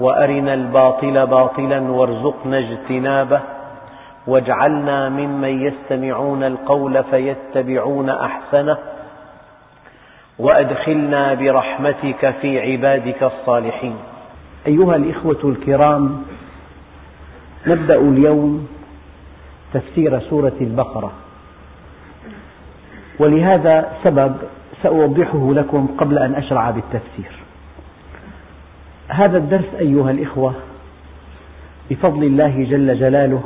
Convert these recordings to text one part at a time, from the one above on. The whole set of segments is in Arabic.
وأرنا الباطل باطلا وارزقنا اجتنابه واجعلنا ممن يستمعون القول فيتبعون أحسنه وأدخلنا برحمتك في عبادك الصالحين. أيها الإخوة الكرام نبدأ اليوم تفسير سورة البقرة. ولهذا سبب سأوضحه لكم قبل أن أشرع بالتفسير. هذا الدرس أيها الإخوة بفضل الله جل جلاله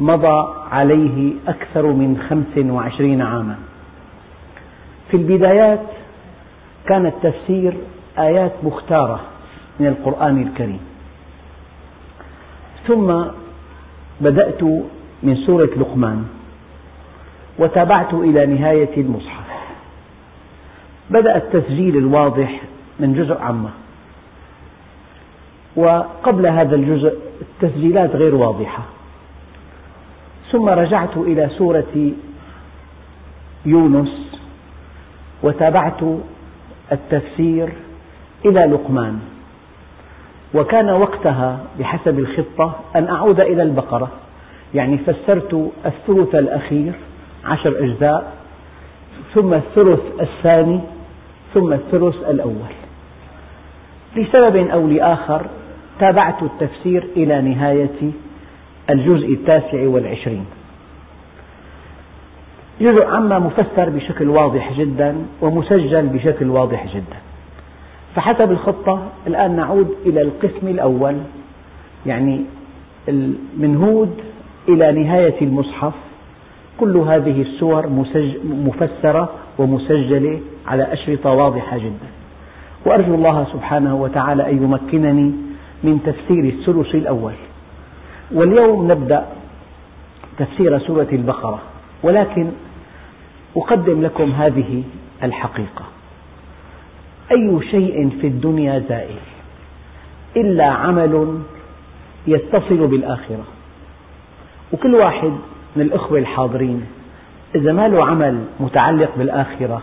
مضى عليه أكثر من خمس وعشرين عاما. في البدايات كان التفسير آيات مختارة من القرآن الكريم. ثم بدأت من سورة لقمان وتابعت إلى نهاية المصحف. بدأ التسجيل الواضح من جزء عامة. وقبل هذا الجزء التسجيلات غير واضحة. ثم رجعت إلى سورة يونس وتابعت التفسير إلى لقمان. وكان وقتها بحسب الخطة أن أعود إلى البقرة. يعني فسرت الثلث الأخير عشر أجزاء ثم الثلث الثاني ثم الثلث الأول. لسبب أو لآخر تابعت التفسير إلى نهاية الجزء التاسع والعشرين. جزء عما مفسر بشكل واضح جدا ومسجل بشكل واضح جدا. فحسب الخطة الآن نعود إلى القسم الأول يعني من هود إلى نهاية المصحف. كل هذه السور مفسرة ومسجلة على أشرطة واضحة جدا. وأرجو الله سبحانه وتعالى أن يمكنني من تفسير الثلث الأول. واليوم نبدأ تفسير سورة البقرة ولكن أقدم لكم هذه الحقيقة. أي شيء في الدنيا زائل؟ إلا عمل يتصل بالآخرة. وكل واحد من الأخوة الحاضرين إذا ما له عمل متعلق بالآخرة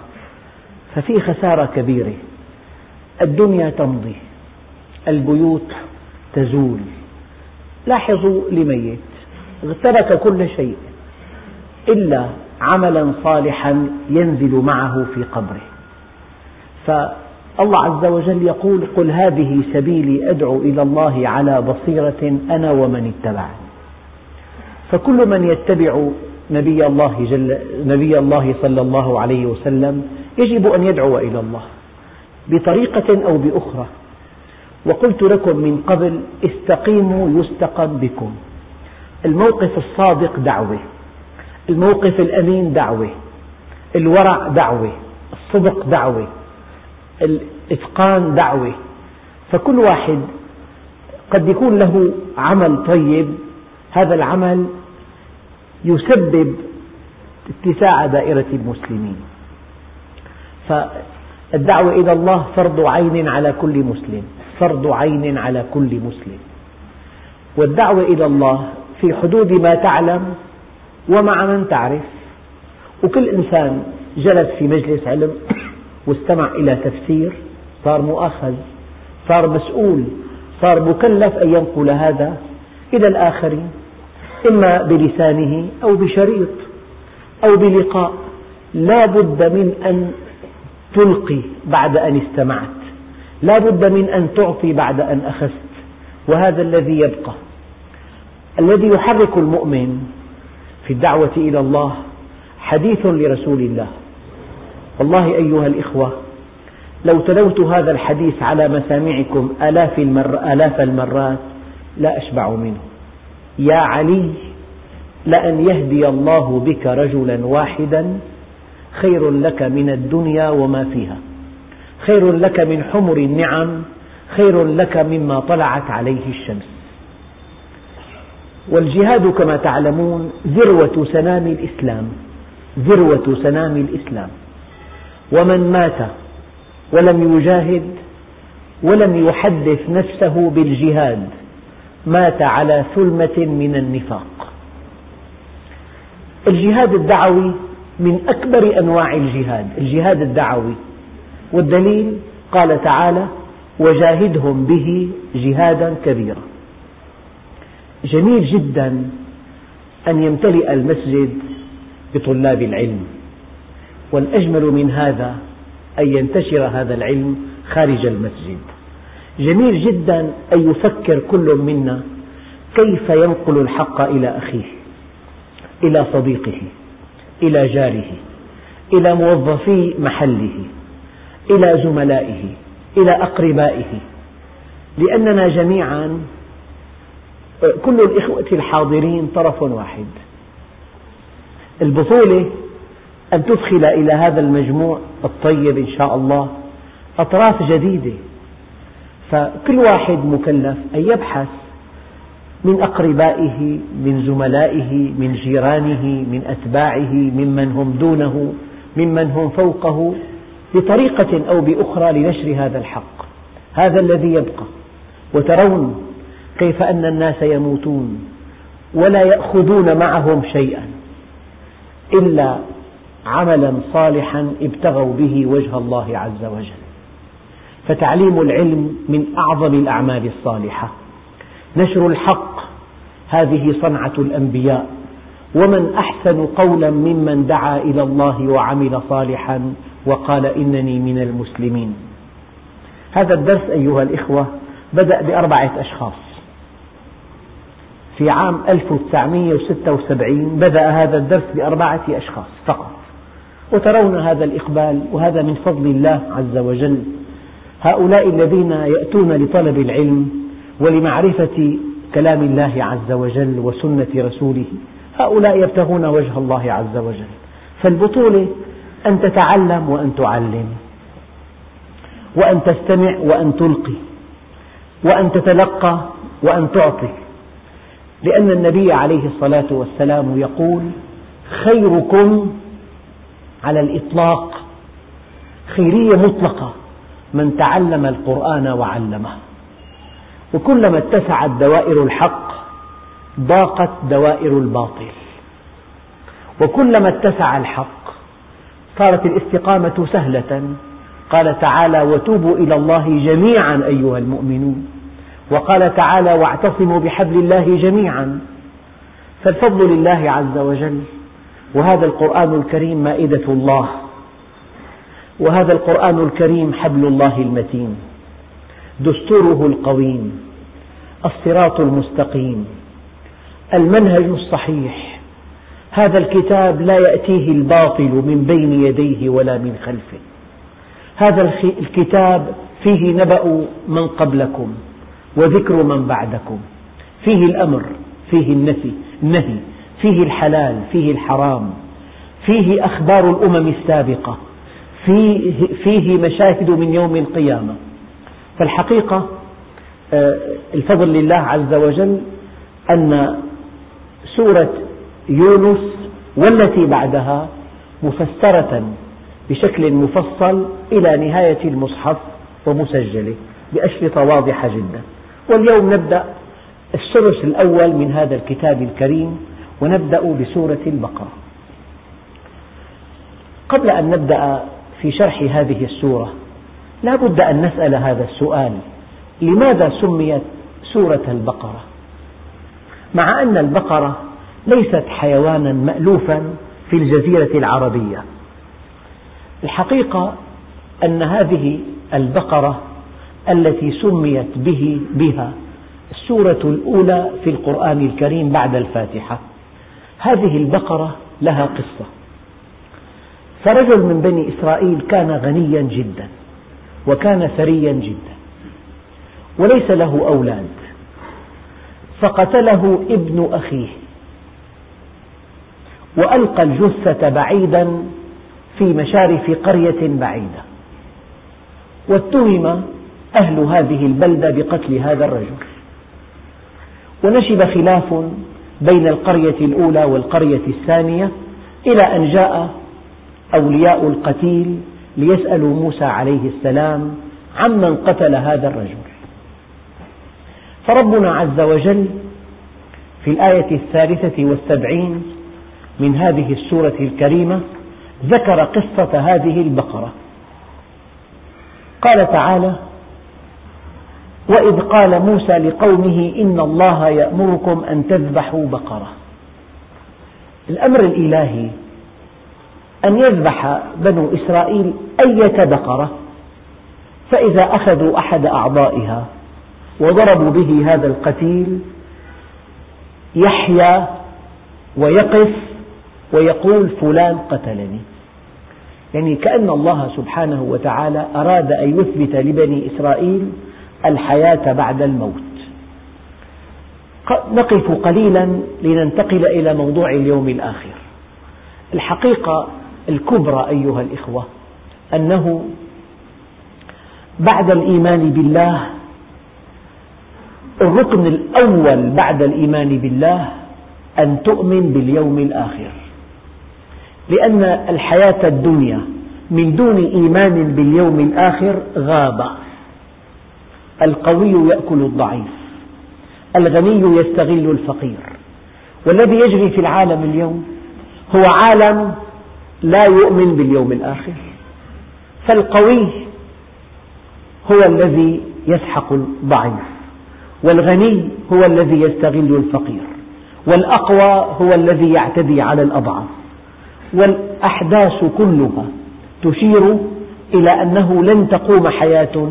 ففي خسارة كبيرة. الدنيا تمضي البيوت تزول. لاحظوا لميت. ترك كل شيء. إلا عملا صالحا ينزل معه في قبره. فالله عز وجل يقول قل هذه سبيلي أدعو إلى الله على بصيرة أنا ومن اتبعني. فكل من يتبع نبي الله, جل نبي الله صلى الله عليه وسلم يجب أن يدعو إلى الله بطريقة أو بأخرى. وقلت لكم من قبل استقيموا يستقم بكم. الموقف الصادق دعوة الموقف الأمين دعوة الورع دعوة الصدق دعوة الإتقان دعوة. فكل واحد قد يكون له عمل طيب هذا العمل يسبب اتساع دائرة المسلمين. فالدعوة إلى الله فرض عين على كل مسلم. فرض عين على كل مسلم. والدعوة إلى الله في حدود ما تعلم ومع من تعرف. وكل إنسان جلس في مجلس علم واستمع إلى تفسير صار مؤاخذ صار مسؤول صار مكلف أن ينقل هذا إلى الآخرين إما بلسانه أو بشريط أو بلقاء. لا بد من أن تلقي بعد أن استمعت. لا بد من أن تعطي بعد أن أخذت وهذا الذي يبقى. الذي يحرك المؤمن في الدعوة إلى الله حديث لرسول الله. والله أيها الإخوة لو تلوت هذا الحديث على مسامعكم آلاف, المر... آلاف المرات لا أشبع منه. يا علي لأن يهدي الله بك رجلا واحدا خير لك من الدنيا وما فيها. خير لك من حمر النعم خير لك مما طلعت عليه الشمس. والجهاد كما تعلمون ذروة سنام الإسلام ذروة سنام الإسلام. ومن مات ولم يجاهد ولم يحدث نفسه بالجهاد مات على ثلمة من النفاق. الجهاد الدعوي من أكبر أنواع الجهاد الجهاد الدعوي. والدليل قال تعالى وجاهدهم به جهادا كبيرا. جميل جدا أن يمتلئ المسجد بطلاب العلم والأجمل من هذا أن ينتشر هذا العلم خارج المسجد. جميل جدا أن يفكر كل منا كيف ينقل الحق إلى أخيه إلى صديقه إلى جاره إلى موظفي محله. إلى زملائه إلى أقربائه. لأننا جميعا كل الإخوة الحاضرين طرف واحد. البطولة أن تدخل إلى هذا المجموع الطيب إن شاء الله أطراف جديدة. فكل واحد مكلف أن يبحث من أقربائه من زملائه من جيرانه من أتباعه ممن هم دونه ممن هم فوقه. بطريقة أو بأخرى لنشر هذا الحق هذا الذي يبقى. وترون كيف أن الناس يموتون ولا يأخذون معهم شيئا إلا عملا صالحا ابتغوا به وجه الله عز وجل. فتعليم العلم من أعظم الأعمال الصالحة. نشر الحق هذه صنعة الأنبياء. ومن أحسن قولا ممن دعا إلى الله وعمل صالحا وقال إنني من المسلمين. هذا الدرس أيها الإخوة بدأ بأربعة أشخاص. في عام 1976 بدأ هذا الدرس بأربعة أشخاص فقط. وترون هذا الإقبال وهذا من فضل الله عز وجل. هؤلاء الذين يأتون لطلب العلم ولمعرفة كلام الله عز وجل وسنة رسوله هؤلاء يبتغون وجه الله عز وجل. فالبطولة أن تتعلم وأن تعلم وأن تستمع وأن تلقي وأن تتلقى وأن تعطي. لأن النبي عليه الصلاة والسلام يقول خيركم على الإطلاق. خيرية مطلقة من تعلم القرآن وعلمه. وكلما اتسعت دوائر الحق ضاقت دوائر الباطل. وكلما اتسع الحق صارت الاستقامة سهلة. قال تعالى وتوبوا إلى الله جميعا أيها المؤمنون. وقال تعالى واعتصموا بحبل الله جميعا. فالفضل لله عز وجل. وهذا القرآن الكريم مائدة الله. وهذا القرآن الكريم حبل الله المتين. دستوره القويم. الصراط المستقيم. المنهج الصحيح. هذا الكتاب لا يأتيه الباطل من بين يديه ولا من خلفه. هذا الكتاب فيه نبأ من قبلكم وذكر من بعدكم. فيه الأمر فيه النفي النهي فيه الحلال فيه الحرام فيه أخبار الأمم السابقة فيه, فيه مشاهد من يوم القيامة. فالحقيقة آه، الفضل لله عز وجل أن سورة يونس والتي بعدها مفسرة بشكل مفصل إلى نهاية المصحف ومسجلة بأشرطة واضحة جدا. واليوم نبدأ الثلث الأول من هذا الكتاب الكريم ونبدأ بسورة البقرة. قبل أن نبدأ في شرح هذه السورة لا بد أن نسأل هذا السؤال لماذا سميت سورة البقرة؟ مع أن البقرة ليست حيوانا مألوفا في الجزيرة العربية. الحقيقة أن هذه البقرة التي سميت به بها السورة الأولى في القرآن الكريم بعد الفاتحة. هذه البقرة لها قصة. فرجل من بني إسرائيل كان غنيا جدا وكان ثريا جدا وليس له أولاد فقتله ابن أخيه. وألقى الجثة بعيدا في مشارف قرية بعيدة. واتهم أهل هذه البلدة بقتل هذا الرجل. ونشب خلاف بين القرية الأولى والقرية الثانية إلى أن جاء أولياء القتيل ليسألوا موسى عليه السلام عمن قتل هذا الرجل. فربنا عز وجل في الآية الثالثة والسبعين من هذه السورة الكريمة ذكر قصة هذه البقرة. قال تعالى وإذ قال موسى لقومه إن الله يأمركم أن تذبحوا بقرة. الأمر الإلهي أن يذبح بنو إسرائيل أية بقرة فإذا أخذوا أحد أعضائها وضربوا به هذا القتيل يحيا ويقف ويقول فلان قتلني. يعني كأن الله سبحانه وتعالى أراد أن يثبت لبني إسرائيل الحياة بعد الموت. نقف قليلا لننتقل إلى موضوع اليوم الآخر. الحقيقة الكبرى أيها الإخوة أنه بعد الإيمان بالله الركن الأول بعد الإيمان بالله أن تؤمن باليوم الآخر. لأن الحياة الدنيا من دون إيمان باليوم الآخر غابة. القوي يأكل الضعيف الغني يستغل الفقير. والذي يجري في العالم اليوم هو عالم لا يؤمن باليوم الآخر. فالقوي هو الذي يسحق الضعيف والغني هو الذي يستغل الفقير والأقوى هو الذي يعتدي على الأضعف والأحداث كلها تشير إلى أنه لن تقوم حياة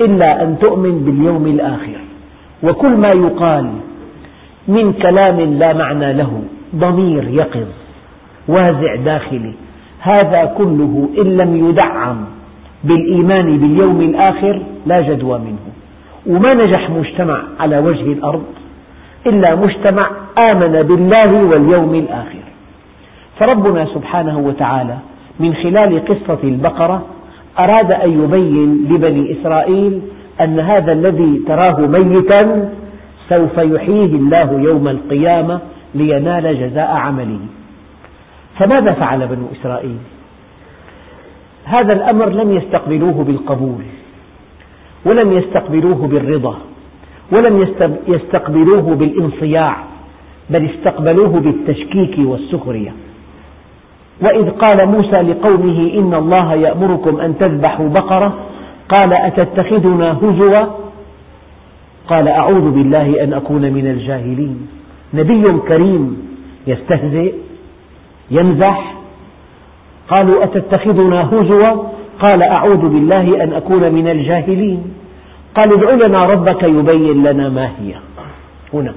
إلا أن تؤمن باليوم الآخر. وكل ما يقال من كلام لا معنى له ضمير يقظ وازع داخلي هذا كله إن لم يدعم بالإيمان باليوم الآخر لا جدوى منه. وما نجح مجتمع على وجه الأرض إلا مجتمع آمن بالله واليوم الآخر. فربنا سبحانه وتعالى من خلال قصة البقرة أراد أن يبين لبني إسرائيل أن هذا الذي تراه ميتا سوف يحييه الله يوم القيامة لينال جزاء عمله فماذا فعل بنو إسرائيل؟ هذا الأمر لم يستقبلوه بالقبول ولم يستقبلوه بالرضا ولم يستقبلوه بالانصياع بل استقبلوه بالتشكيك والسخرية وإذ قال موسى لقومه إن الله يأمركم أن تذبحوا بقرة قال أتتخذنا هزوا؟ قال أعوذ بالله أن أكون من الجاهلين. نبي كريم يستهزئ يمزح قالوا أتتخذنا هزوا؟ قال أعوذ بالله أن أكون من الجاهلين. قال ادع لنا ربك يبين لنا ما هي. هنا.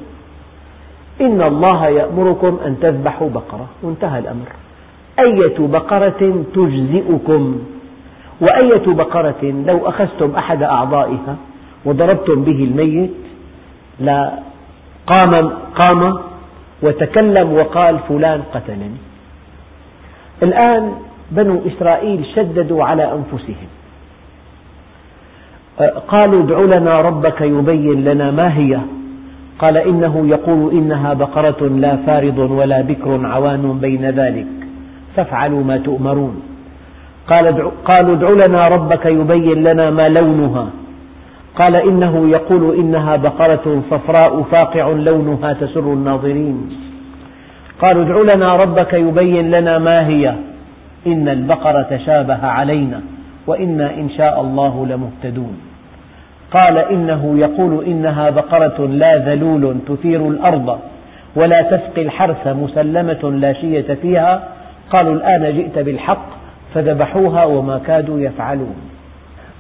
إن الله يأمركم أن تذبحوا بقرة. وانتهى الأمر. أية بقرة تجزئكم؟ وأية بقرة لو أخذتم أحد أعضائها وضربتم به الميت لا قام, قام وتكلم وقال فلان قتلني. الآن بنو إسرائيل شددوا على أنفسهم. قالوا ادع لنا ربك يبين لنا ما هي. قال إنه يقول إنها بقرة لا فارض ولا بكر عوان بين ذلك. فافعلوا ما تؤمرون. قال قالوا ادع لنا ربك يبين لنا ما لونها. قال إنه يقول إنها بقرة صفراء فاقع لونها تسر الناظرين. قالوا ادع لنا ربك يبين لنا ما هي. إن البقرة تشابه علينا وإنا إن شاء الله لمهتدون. قال إنه يقول إنها بقرة لا ذلول تثير الأرض ولا تسقي الحرث مسلمة لا شية فيها قالوا الآن جئت بالحق فذبحوها وما كادوا يفعلون.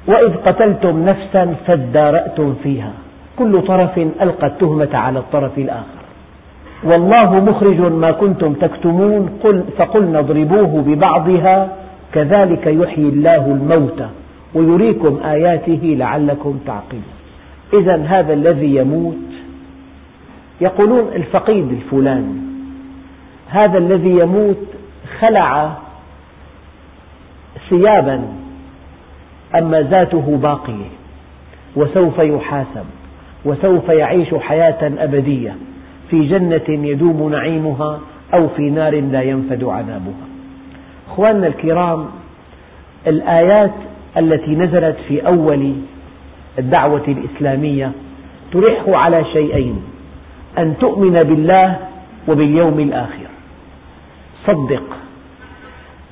وإذ قتلتم نفسا فادارأتم فيها. كل طرف ألقى التهمة على الطرف الآخر. والله مخرج ما كنتم تكتمون. قل فقلنا اضربوه ببعضها. كذلك يحيي الله الموتى ويريكم آياته لعلكم تعقلون. إذا هذا الذي يموت يقولون الفقيد الفلاني هذا الذي يموت خلع ثيابا أما ذاته باقية. وسوف يحاسب وسوف يعيش حياة أبدية. في جنة يدوم نعيمها أو في نار لا ينفد عذابها. أخواننا الكرام الآيات التي نزلت في أول الدعوة الإسلامية تلح على شيئين أن تؤمن بالله وباليوم الآخر. صدق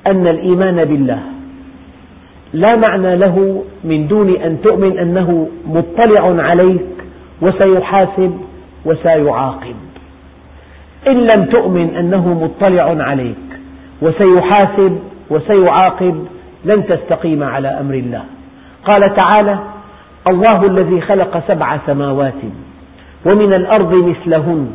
أن الإيمان بالله لا معنى له من دون أن تؤمن أنه مطلع عليك وسيحاسب وسيعاقب. إن لم تؤمن أنه مطلع عليك وسيحاسب وسيعاقب لن تستقيم على أمر الله. قال تعالى الله الذي خلق سبع سماوات ومن الأرض مثلهن.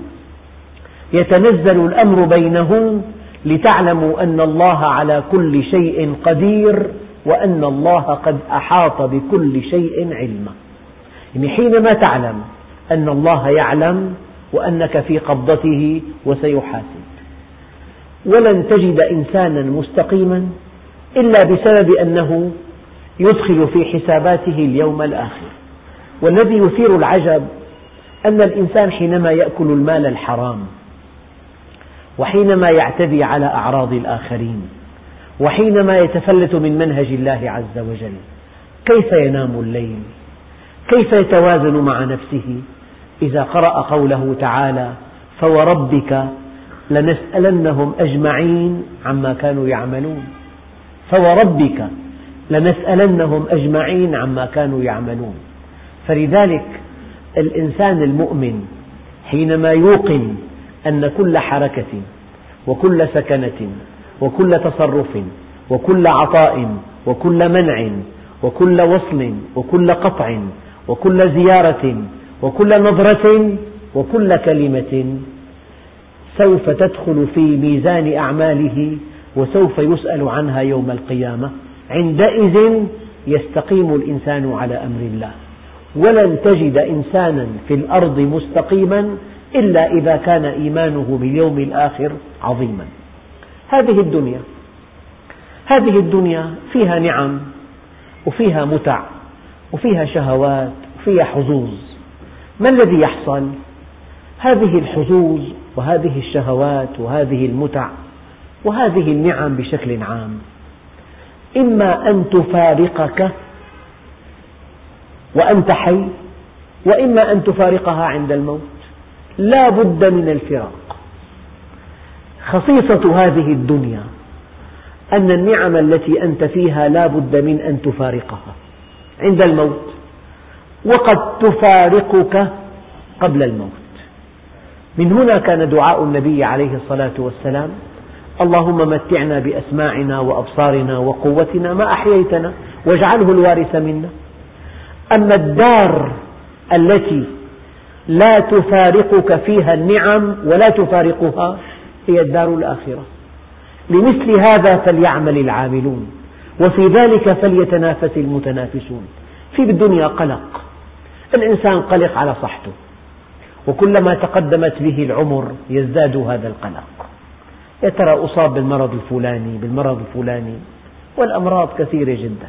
يتنزل الأمر بينهن لتعلموا أن الله على كل شيء قدير وأن الله قد أحاط بكل شيء علما. يعني حينما تعلم أن الله يعلم وأنك في قبضته وسيحاسب. ولن تجد إنسانا مستقيما إلا بسبب أنه يدخل في حساباته اليوم الآخر. والذي يثير العجب أن الإنسان حينما يأكل المال الحرام وحينما يعتدي على أعراض الآخرين وحينما يتفلت من منهج الله عز وجل كيف ينام الليل؟ كيف يتوازن مع نفسه؟ إذا قرأ قوله تعالى فوربك لنسألنهم أجمعين عما كانوا يعملون فوربك لنسألنهم أجمعين عما كانوا يعملون فلذلك الإنسان المؤمن حينما يوقن أن كل حركة وكل سكنة وكل تصرف وكل عطاء وكل منع وكل وصل وكل قطع وكل زيارة وكل نظرة وكل كلمة سوف تدخل في ميزان أعماله وسوف يسأل عنها يوم القيامة. عندئذ يستقيم الإنسان على أمر الله. ولن تجد إنسانا في الأرض مستقيما إلا إذا كان إيمانه باليوم الآخر عظيما. هذه الدنيا هذه الدنيا فيها نعم وفيها متع وفيها شهوات وفيها حظوظ. ما الذي يحصل؟ هذه الحظوظ وهذه الشهوات وهذه المتع وهذه النعم بشكل عام. إما أن تفارقك وأنت حي وإما أن تفارقها عند الموت. لا بد من الفراق. خصيصة هذه الدنيا أن النعم التي أنت فيها لا بد من أن تفارقها عند الموت وقد تفارقك قبل الموت. من هنا كان دعاء النبي عليه الصلاة والسلام اللهم متعنا بأسماعنا وأبصارنا وقوتنا ما أحييتنا واجعله الوارث منا. أما الدار التي لا تفارقك فيها النعم ولا تفارقها هي الدار الآخرة. لمثل هذا فليعمل العاملون وفي ذلك فليتنافس المتنافسون. في الدنيا قلق الإنسان قلق على صحته وكلما تقدمت به العمر يزداد هذا القلق. يا ترى أصاب بالمرض الفلاني بالمرض الفلاني؟ والأمراض كثيرة جدا.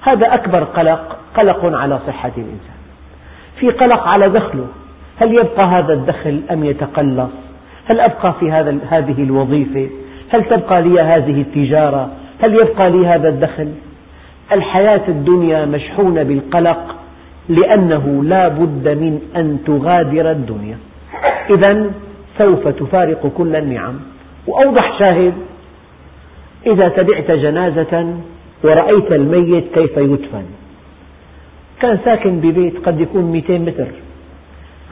هذا أكبر قلق قلق على صحة الإنسان. في قلق على دخله. هل يبقى هذا الدخل أم يتقلص؟ هل أبقى في هذا هذه الوظيفة؟ هل تبقى لي هذه التجارة؟ هل يبقى لي هذا الدخل؟ الحياة الدنيا مشحونة بالقلق لأنه لا بد من أن تغادر الدنيا. إذا سوف تفارق كل النعم. وأوضح شاهد إذا تبعت جنازة ورأيت الميت كيف يدفن؟ كان ساكن ببيت قد يكون 200 متر.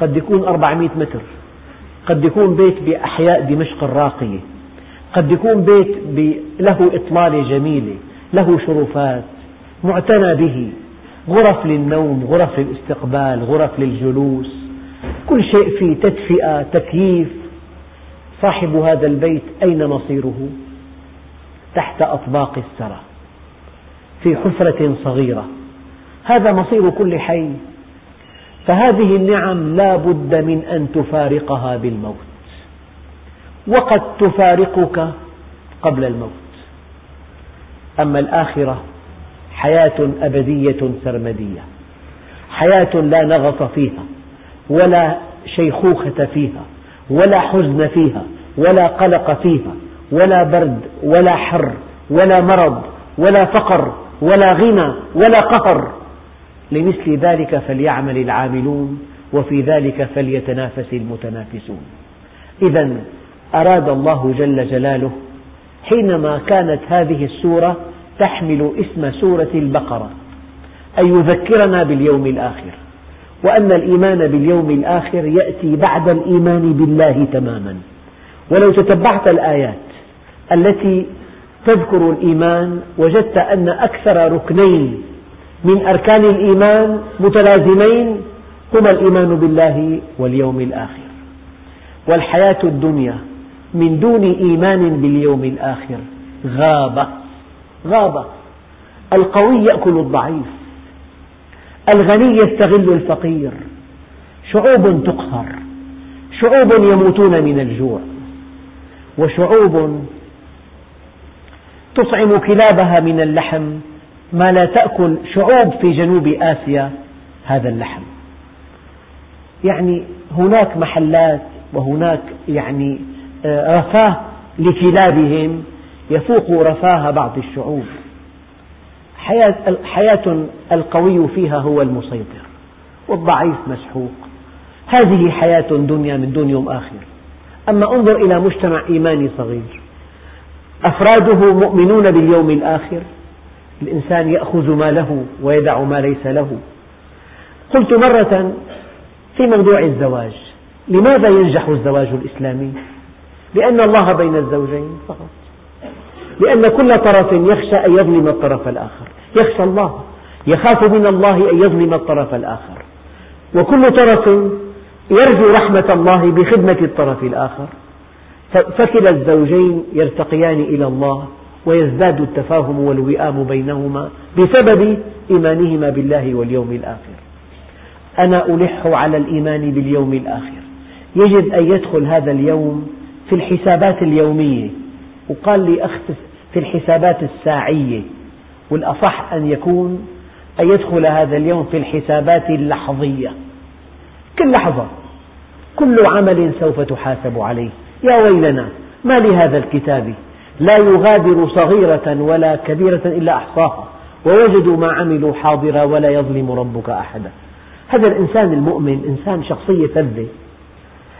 قد يكون 400 متر قد يكون بيت بأحياء دمشق الراقية قد يكون بيت له إطلالة جميلة له شرفات معتنى به غرف للنوم غرف للاستقبال غرف للجلوس كل شيء فيه تدفئة تكييف. صاحب هذا البيت أين مصيره؟ تحت أطباق الثرى في حفرة صغيرة. هذا مصير كل حي. فهذه النعم لا بد من أن تفارقها بالموت. وقد تفارقك قبل الموت. أما الآخرة حياة أبدية سرمدية. حياة لا نغص فيها ولا شيخوخة فيها ولا حزن فيها ولا قلق فيها ولا برد ولا حر ولا مرض ولا فقر ولا غنى ولا قهر. لمثل ذلك فليعمل العاملون وفي ذلك فليتنافس المتنافسون. إذا أراد الله جل جلاله حينما كانت هذه السورة تحمل اسم سورة البقرة أن يذكرنا باليوم الآخر وأن الإيمان باليوم الآخر يأتي بعد الإيمان بالله تماما. ولو تتبعت الآيات التي تذكر الإيمان وجدت أن أكثر ركنين من أركان الإيمان متلازمين هما الإيمان بالله واليوم الآخر والحياة الدنيا من دون إيمان باليوم الآخر غابة. غابة. القوي يأكل الضعيف. الغني يستغل الفقير. شعوب تقهر. شعوب يموتون من الجوع. وشعوب تطعم كلابها من اللحم. ما لا تأكل شعوب في جنوب آسيا هذا اللحم. يعني هناك محلات وهناك يعني آه، رفاه لكلابهم يفوق رفاه بعض الشعوب. حياة, حياة القوي فيها هو المسيطر والضعيف مسحوق. هذه حياة دنيا من دون يوم آخر. أما انظر إلى مجتمع إيماني صغير. أفراده مؤمنون باليوم الآخر. الإنسان يأخذ ما له ويدع ما ليس له. قلت مرة في موضوع الزواج لماذا ينجح الزواج الإسلامي؟ لأن الله بين الزوجين فقط. لأن كل طرف يخشى أن يظلم الطرف الآخر. يخشى الله. يخاف من الله أن يظلم الطرف الآخر. وكل طرف يرجو رحمة الله بخدمة الطرف الآخر. فكلا الزوجين يرتقيان إلى الله. ويزداد التفاهم والوئام بينهما بسبب إيمانهما بالله واليوم الآخر. أنا ألح على الإيمان باليوم الآخر. يجب أن يدخل هذا اليوم في الحسابات اليومية. وقال لي أخت في الحسابات الساعية. والأصح أن يكون أن يدخل هذا اليوم في الحسابات اللحظية. كل لحظة. كل عمل سوف تحاسب عليه. يا ويلنا ما لهذا الكتاب؟ لا يغادر صغيرة ولا كبيرة إلا أحصاها. ووجدوا ما عملوا حاضرا ولا يظلم ربك أحدا. هذا الإنسان المؤمن إنسان شخصية فذة.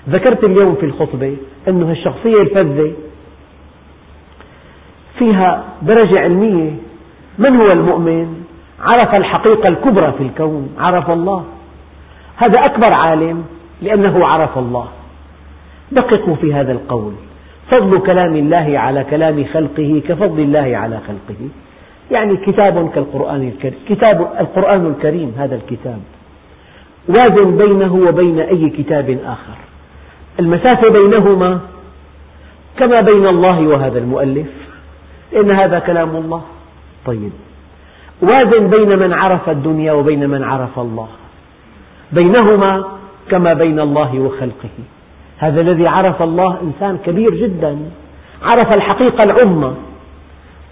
ذكرت اليوم في الخطبة أن الشخصية الفذة فيها درجة علمية. من هو المؤمن؟ عرف الحقيقة الكبرى في الكون عرف الله. هذا أكبر عالم لأنه عرف الله. دققوا في هذا القول. فضل كلام الله على كلام خلقه كفضل الله على خلقه. يعني كتاب كالقرآن الكريم كتاب القرآن الكريم هذا الكتاب. وازن بينه وبين أي كتاب آخر. المسافة بينهما كما بين الله وهذا المؤلف. لأن هذا كلام الله. طيب. وازن بين من عرف الدنيا وبين من عرف الله. بينهما كما بين الله وخلقه. هذا الذي عرف الله إنسان كبير جدا. عرف الحقيقة العظمى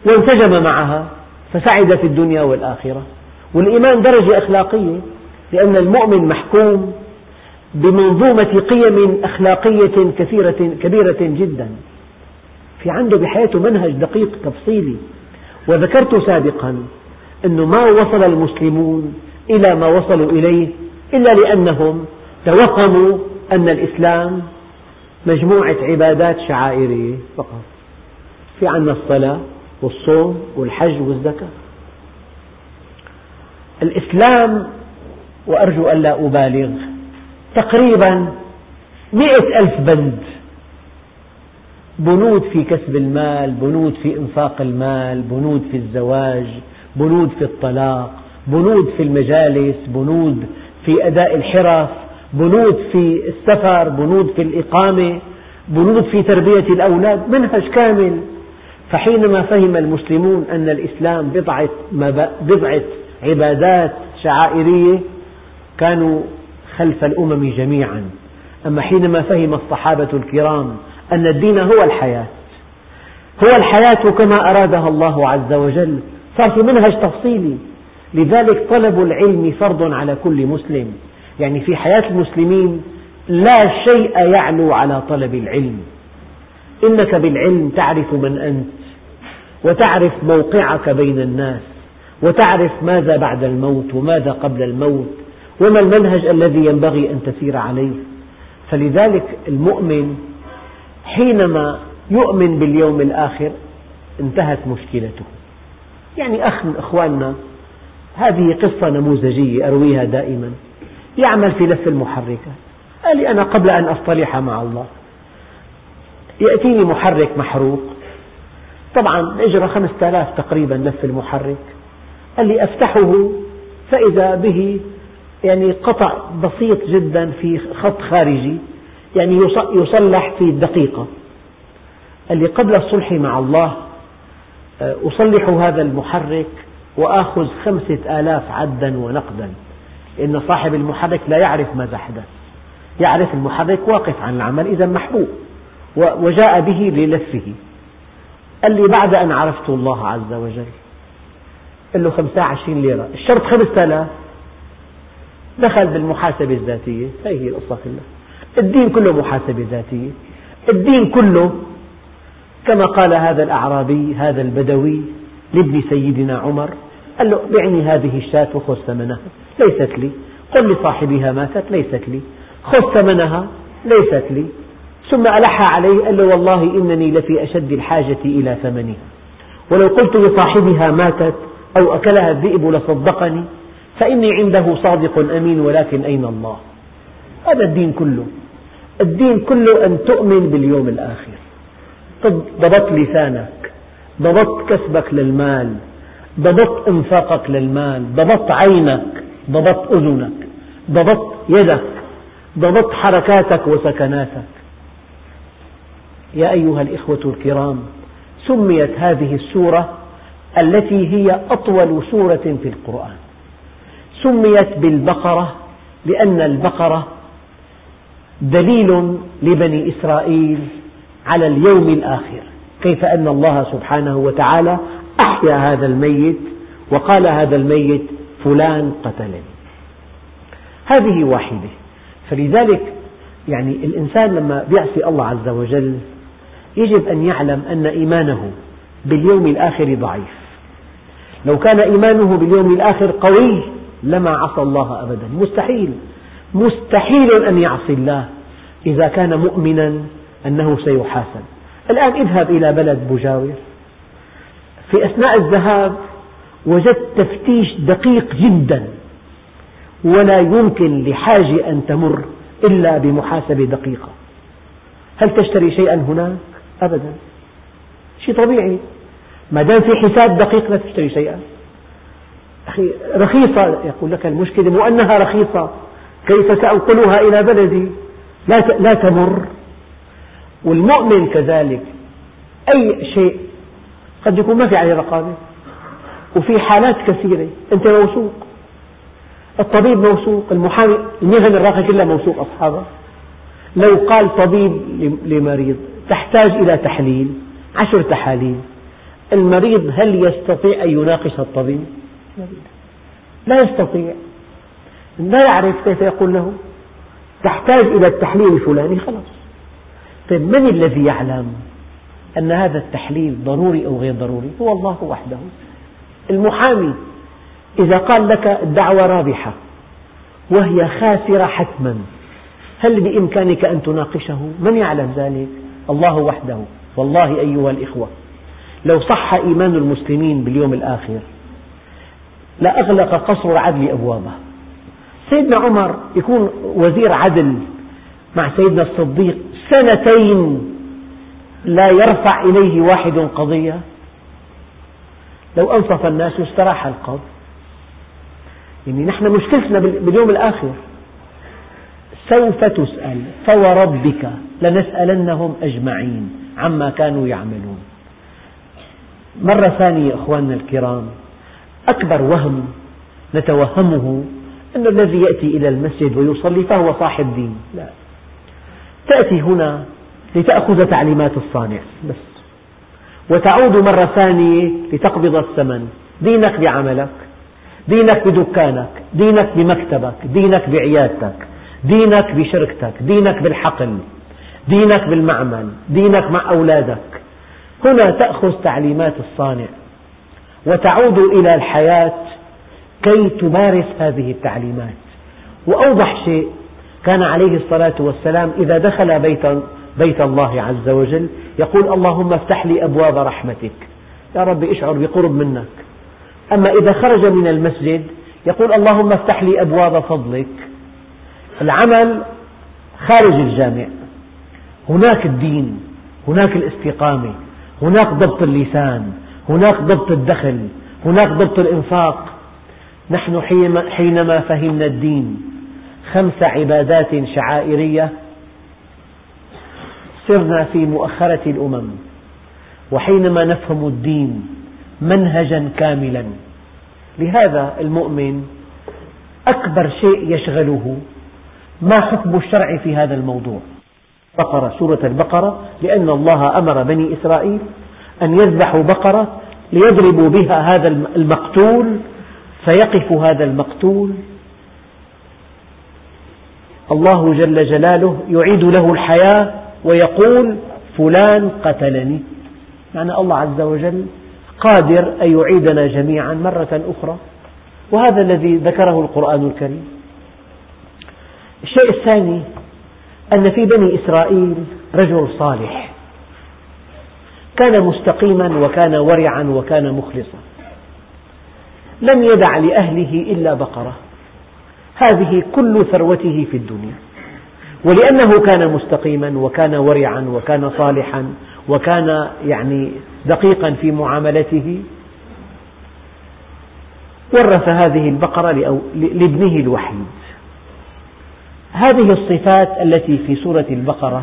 وانسجم معها فسعد في الدنيا والآخرة. والإيمان درجة أخلاقية لأن المؤمن محكوم بمنظومة قيم أخلاقية كثيرة كبيرة جدا. في عنده بحياته منهج دقيق تفصيلي. وذكرت سابقا أن ما وصل المسلمون إلى ما وصلوا إليه إلا لأنهم توهموا أن الإسلام مجموعة عبادات شعائرية فقط. في عنا الصلاة والصوم والحج والزكاة. الإسلام وأرجو أن لا أبالغ تقريبا مئة ألف بند. بنود في كسب المال بنود في إنفاق المال بنود في الزواج بنود في الطلاق بنود في المجالس بنود في أداء الحرف بنود في السفر بنود في الإقامة بنود في تربية الأولاد منهج كامل. فحينما فهم المسلمون أن الإسلام بضعة, بضعة عبادات شعائرية كانوا خلف الأمم جميعا. أما حينما فهم الصحابة الكرام أن الدين هو الحياة هو الحياة كما أرادها الله عز وجل صار في منهج تفصيلي. لذلك طلب العلم فرض على كل مسلم. يعني في حياة المسلمين لا شيء يعلو على طلب العلم. إنك بالعلم تعرف من أنت وتعرف موقعك بين الناس وتعرف ماذا بعد الموت وماذا قبل الموت وما المنهج الذي ينبغي أن تسير عليه. فلذلك المؤمن حينما يؤمن باليوم الآخر انتهت مشكلته. يعني أخ من إخواننا هذه قصة نموذجية أرويها دائما. يعمل في لف المحركات. قال لي أنا قبل أن أصطلح مع الله. يأتيني محرك محروق. طبعا أجرى خمسة آلاف تقريبا لف المحرك. قال لي أفتحه فإذا به يعني قطع بسيط جدا في خط خارجي يعني يصلح في دقيقة. قال لي قبل الصلح مع الله آه، أصلح هذا المحرك وآخذ خمسة آلاف عدا ونقدا. لأن صاحب المحرك لا يعرف ماذا حدث. يعرف المحرك واقف عن العمل إذا محبوب وجاء به للفه. قال لي بعد أن عرفت الله عز وجل قال له خمسة عشرين ليرة الشرط خمسة آلاف دخل بالمحاسبة الذاتية هي هي القصة كلها الدين كله محاسبة ذاتية. الدين كله كما قال هذا الأعرابي هذا البدوي لابن سيدنا عمر قال له بعني هذه الشاة وخذ ثمنها. ليست لي. قل لصاحبها ماتت. ليست لي. خذ ثمنها. ليست لي. ثم ألح عليه قال له والله إنني لفي أشد الحاجة إلى ثمنها. ولو قلت لصاحبها ماتت أو أكلها الذئب لصدقني فإني عنده صادق أمين ولكن أين الله؟ هذا الدين كله. الدين كله أن تؤمن باليوم الآخر. ضبط لسانك ضبط كسبك للمال ضبط انفاقك للمال ضبط عينك ضبط أذنك ضبط يدك ضبط حركاتك وسكناتك. يا أيها الإخوة الكرام سميت هذه السورة التي هي أطول سورة في القرآن. سميت بالبقرة لأن البقرة دليل لبني إسرائيل على اليوم الآخر. كيف أن الله سبحانه وتعالى أحيا هذا الميت وقال هذا الميت فلان قتلني. هذه واحدة. فلذلك يعني الإنسان لما يعصي الله عز وجل يجب أن يعلم أن إيمانه باليوم الآخر ضعيف. لو كان إيمانه باليوم الآخر قوي لما عصى الله أبدا. مستحيل. مستحيل أن يعصي الله إذا كان مؤمنا أنه سيحاسب. الآن اذهب إلى بلد مجاور في أثناء الذهاب وجدت تفتيش دقيق جدا. ولا يمكن لحاجة أن تمر إلا بمحاسبة دقيقة. هل تشتري شيئا هناك؟ أبدا. شيء طبيعي. ما دام في حساب دقيق لا تشتري شيئا. أخي رخيصة يقول لك المشكلة مو أنها رخيصة. كيف سأنقلها إلى بلدي؟ لا لا تمر. والمؤمن كذلك أي شيء قد يكون ما في عليه رقابة. وفي حالات كثيرة. أنت موثوق. الطبيب موثوق. المحامي المهن الراقية كلها موثوق أصحابها. لو قال طبيب لمريض تحتاج إلى تحليل. عشر تحاليل. المريض هل يستطيع أن يناقش الطبيب؟ لا يستطيع. لا يعرف كيف يقول له. تحتاج إلى التحليل الفلاني خلاص. طيب من الذي يعلم؟ أن هذا التحليل ضروري أو غير ضروري؟ هو الله وحده. المحامي إذا قال لك الدعوة رابحة وهي خاسرة حتما هل بإمكانك أن تناقشه؟ من يعلم ذلك؟ الله وحده. والله أيها الإخوة لو صح إيمان المسلمين باليوم الآخر لأغلق قصر العدل أبوابه. سيدنا عمر يكون وزير عدل مع سيدنا الصديق سنتين. لا يرفع إليه واحد قضية. لو أنصف الناس استراح القاضي يعني نحن مشكلتنا باليوم الآخر. سوف تسأل فوربك لنسألنهم أجمعين عما كانوا يعملون. مرة ثانية أخواننا الكرام أكبر وهم نتوهمه أن الذي يأتي إلى المسجد ويصلي فهو صاحب دين. لا. تأتي هنا لتأخذ تعليمات الصانع. بس. وتعود مرة ثانية لتقبض الثمن. دينك بعملك. دينك بدكانك. دينك بمكتبك. دينك بعيادتك. دينك بشركتك. دينك بالحقل. دينك بالمعمل. دينك مع أولادك. هنا تأخذ تعليمات الصانع. وتعود إلى الحياة كي تمارس هذه التعليمات. وأوضح شيء. كان عليه الصلاة والسلام إذا دخل بيت, بيت الله عز وجل يقول اللهم افتح لي أبواب رحمتك. يا رب اشعر بقرب منك. أما إذا خرج من المسجد يقول اللهم افتح لي أبواب فضلك. العمل خارج الجامع. هناك الدين هناك الاستقامة هناك ضبط اللسان هناك ضبط الدخل هناك ضبط الإنفاق. نحن حينما فهمنا الدين خمس عبادات شعائرية صرنا في مؤخرة الأمم وحينما نفهم الدين منهجا كاملا. لهذا المؤمن أكبر شيء يشغله ما حكم الشرع في هذا الموضوع. بقرة سورة البقرة لأن الله أمر بني إسرائيل أن يذبحوا بقرة ليضربوا بها هذا المقتول فيقف هذا المقتول. الله جل جلاله يعيد له الحياة ويقول فلان قتلني. معنى الله عز وجل قادر أن يعيدنا جميعا مرة أخرى. وهذا الذي ذكره القرآن الكريم. الشيء الثاني أن في بني إسرائيل رجل صالح. كان مستقيما وكان ورعا وكان مخلصا. لم يدع لأهله إلا بقرة. هذه كل ثروته في الدنيا. ولأنه كان مستقيما وكان ورعا وكان صالحا وكان يعني دقيقا في معاملته ورث هذه البقرة لابنه الوحيد. هذه الصفات التي في سورة البقرة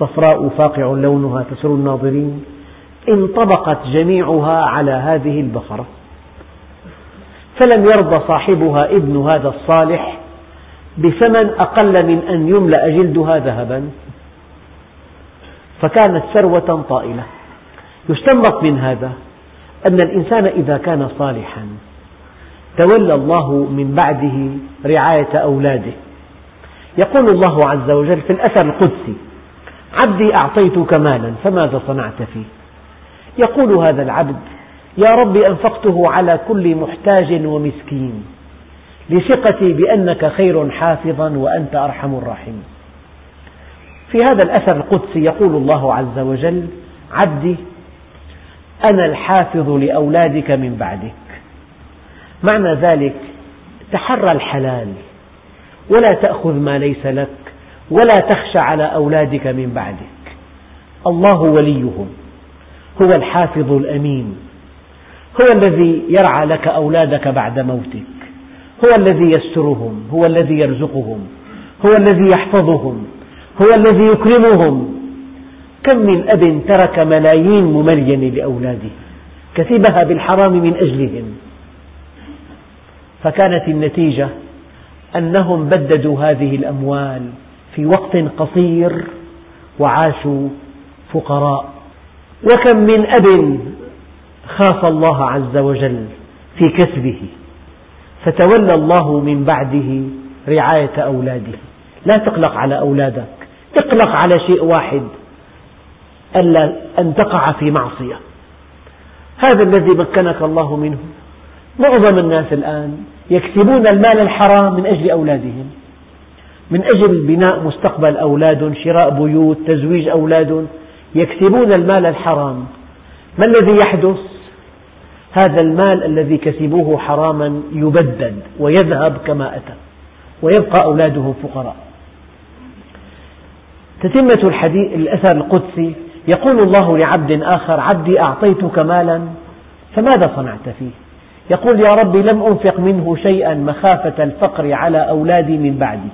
صفراء فاقع لونها تسر الناظرين انطبقت جميعها على هذه البقرة. فلم يرضى صاحبها ابن هذا الصالح بثمن أقل من أن يملأ جلدها ذهبا. فكانت ثروة طائلة. يستنبط من هذا أن الإنسان إذا كان صالحا تولى الله من بعده رعاية أولاده. يقول الله عز وجل في الأثر القدسي عبدي أعطيتك مالا فماذا صنعت فيه؟ يقول هذا العبد يا رب أنفقته على كل محتاج ومسكين. لثقتي بأنك خير حافظا وأنت أرحم الراحمين. في هذا الأثر القدسي يقول الله عز وجل عبدي أنا الحافظ لأولادك من بعدك. معنى ذلك تحرى الحلال ولا تأخذ ما ليس لك ولا تخشى على أولادك من بعدك. الله وليهم هو الحافظ الأمين هو الذي يرعى لك أولادك بعد موتك. هو الذي يسترهم هو الذي يرزقهم هو الذي يحفظهم هو الذي يكرمهم. كم من أب ترك ملايين مملينة لأولاده كسبها بالحرام من أجلهم. فكانت النتيجة أنهم بددوا هذه الأموال في وقت قصير وعاشوا فقراء. وكم من أب خاف الله عز وجل في كسبه. فتولى الله من بعده رعاية أولاده. لا تقلق على أولادك اقلق على شيء واحد ألا أن تقع في معصية. هذا الذي مكنك الله منه. معظم الناس الآن يكسبون المال الحرام من أجل أولادهم. من أجل بناء مستقبل أولاد شراء بيوت تزويج أولاد يكسبون المال الحرام. ما الذي يحدث؟ هذا المال الذي كسبوه حراما يبدد ويذهب كما أتى ويبقى أولادهم فقراء. تتمة الحديث الأثر القدسي يقول الله لعبد آخر عبدي أعطيتك مالا فماذا صنعت فيه؟ يقول يا رب لم أنفق منه شيئا مخافة الفقر على أولادي من بعدي.